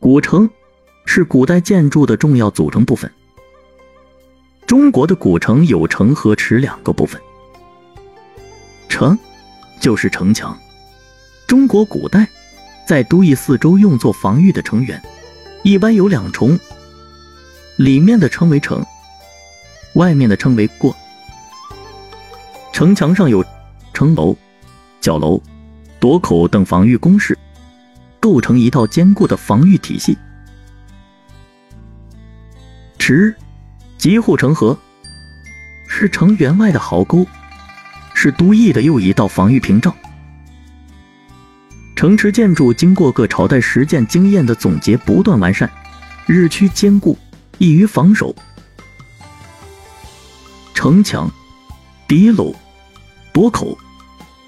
古城是古代建筑的重要组成部分。中国的古城有城和池两个部分。城就是城墙，中国古代在都邑四周用作防御的城垣，一般有两重，里面的称为城，外面的称为过。城墙上有城楼、角楼、垛口等防御工事。构成一套坚固的防御体系。池，即护城河，是城垣外的壕沟，是都邑的又一道防御屏障。城池建筑经过各朝代实践经验的总结，不断完善，日趋坚固，易于防守。城墙、敌楼、垛口、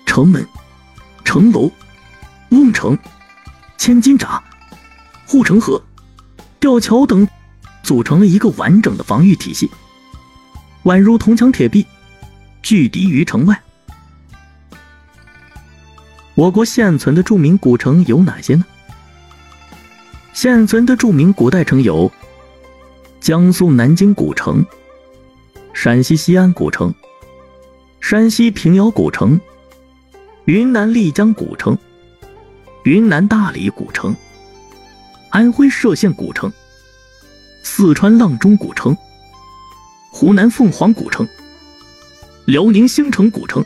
城门、城楼、瓮城。千斤闸、护城河、吊桥等，组成了一个完整的防御体系，宛如铜墙铁壁，拒敌于城外。我国现存的著名古城有哪些呢？现存的著名古代城有：江苏南京古城、陕西西安古城、山西平遥古城、云南丽江古城。云南大理古城、安徽歙县古城、四川阆中古城、湖南凤凰古城、辽宁兴城古城、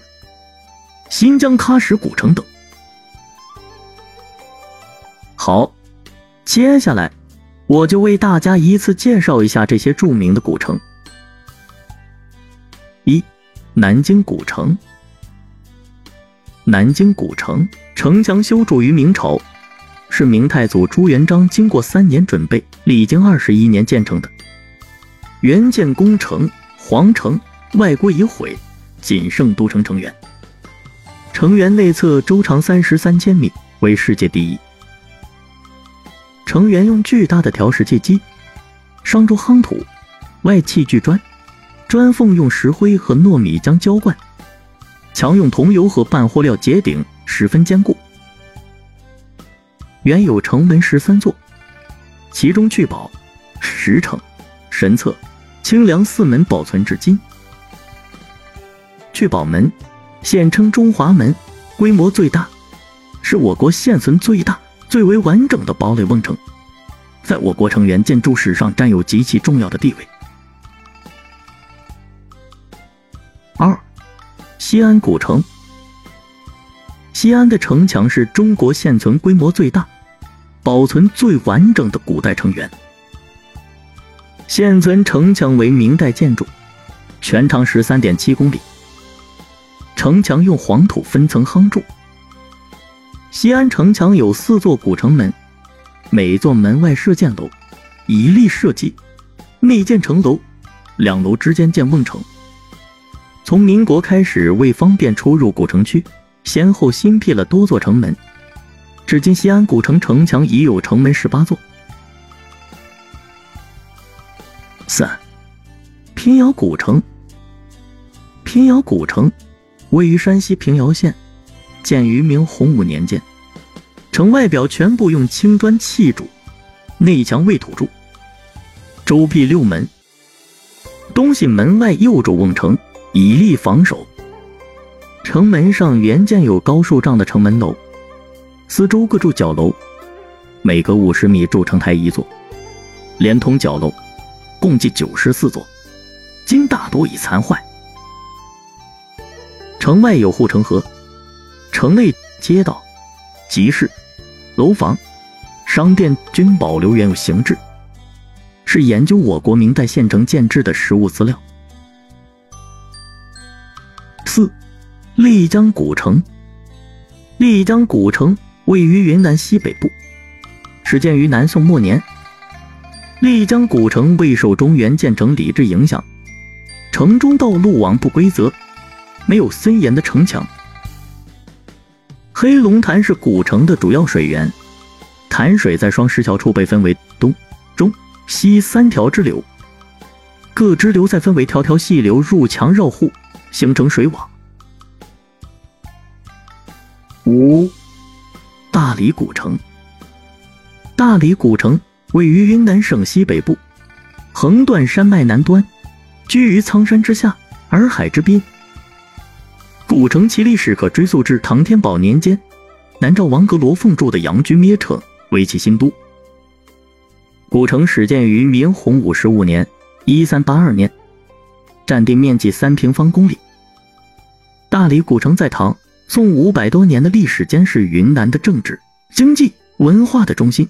新疆喀什古城等。好，接下来我就为大家依次介绍一下这些著名的古城。一、南京古城。南京古城城墙修筑于明朝，是明太祖朱元璋经过三年准备，历经二十一年建成的。原建宫城、皇城，外郭已毁，仅剩都城城垣。城垣内侧周长三十三千米，为世界第一。城垣用巨大的条石砌基，上周夯土，外砌巨砖，砖缝用石灰和糯米浆浇灌。墙用桐油和半货料结顶，十分坚固。原有城门十三座，其中聚宝、石城、神策、清凉四门保存至今。聚宝门现称中华门，规模最大，是我国现存最大、最为完整的堡垒瓮城，在我国城垣建筑史上占有极其重要的地位。二。西安古城，西安的城墙是中国现存规模最大、保存最完整的古代城垣。现存城墙为明代建筑，全长十三点七公里。城墙用黄土分层夯筑。西安城墙有四座古城门，每座门外设箭楼，以立设计，内建城楼，两楼之间建瓮城。从民国开始，为方便出入古城区，先后新辟了多座城门。至今，西安古城城墙已有城门十八座。三，平遥古城。平遥古城位于山西平遥县，建于明洪武年间。城外表全部用青砖砌筑，内墙为土筑，周辟六门，东西门外又筑瓮城。以利防守。城门上原建有高数丈的城门楼，四周各筑角楼，每隔五十米筑城台一座，连同角楼，共计九十四座，今大多已残坏。城外有护城河，城内街道、集市、楼房、商店均保留原有形制，是研究我国明代县城建制的实物资料。四，丽江古城。丽江古城位于云南西北部，始建于南宋末年。丽江古城未受中原建成礼制影响，城中道路网不规则，没有森严的城墙。黑龙潭是古城的主要水源，潭水在双石桥处被分为东、中、西三条支流，各支流再分为条条细流入墙绕户。形成水网。五，大理古城。大理古城位于云南省西北部，横断山脉南端，居于苍山之下，洱海之滨。古城其历史可追溯至唐天宝年间，南诏王阁罗凤筑的阳居灭城为其新都。古城始建于明洪武十五年（一三八二年），占地面积三平方公里。大理古城在唐宋五百多年的历史间是云南的政治、经济、文化的中心。